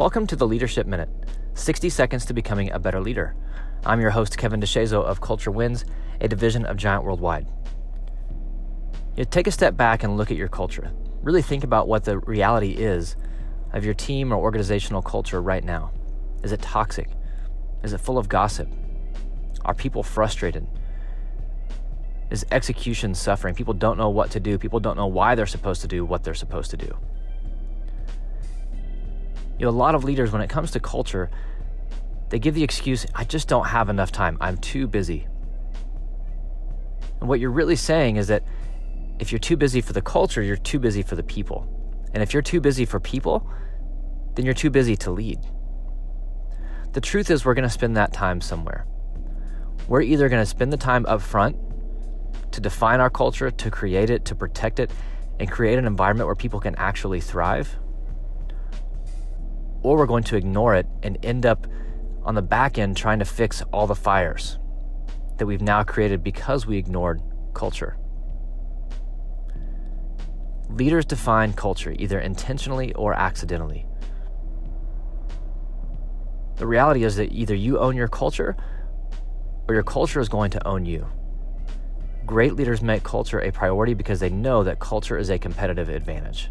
Welcome to the Leadership Minute 60 seconds to becoming a better leader. I'm your host, Kevin DeShazo of Culture Wins, a division of Giant Worldwide. You take a step back and look at your culture. Really think about what the reality is of your team or organizational culture right now. Is it toxic? Is it full of gossip? Are people frustrated? Is execution suffering? People don't know what to do. People don't know why they're supposed to do what they're supposed to do. You know, a lot of leaders, when it comes to culture, they give the excuse, I just don't have enough time. I'm too busy. And what you're really saying is that if you're too busy for the culture, you're too busy for the people. And if you're too busy for people, then you're too busy to lead. The truth is, we're going to spend that time somewhere. We're either going to spend the time up front to define our culture, to create it, to protect it, and create an environment where people can actually thrive, or we're going to ignore it and end up on the back end trying to fix all the fires that we've now created because we ignored culture. Leaders define culture either intentionally or accidentally. The reality is that either you own your culture or your culture is going to own you. Great leaders make culture a priority because they know that culture is a competitive advantage.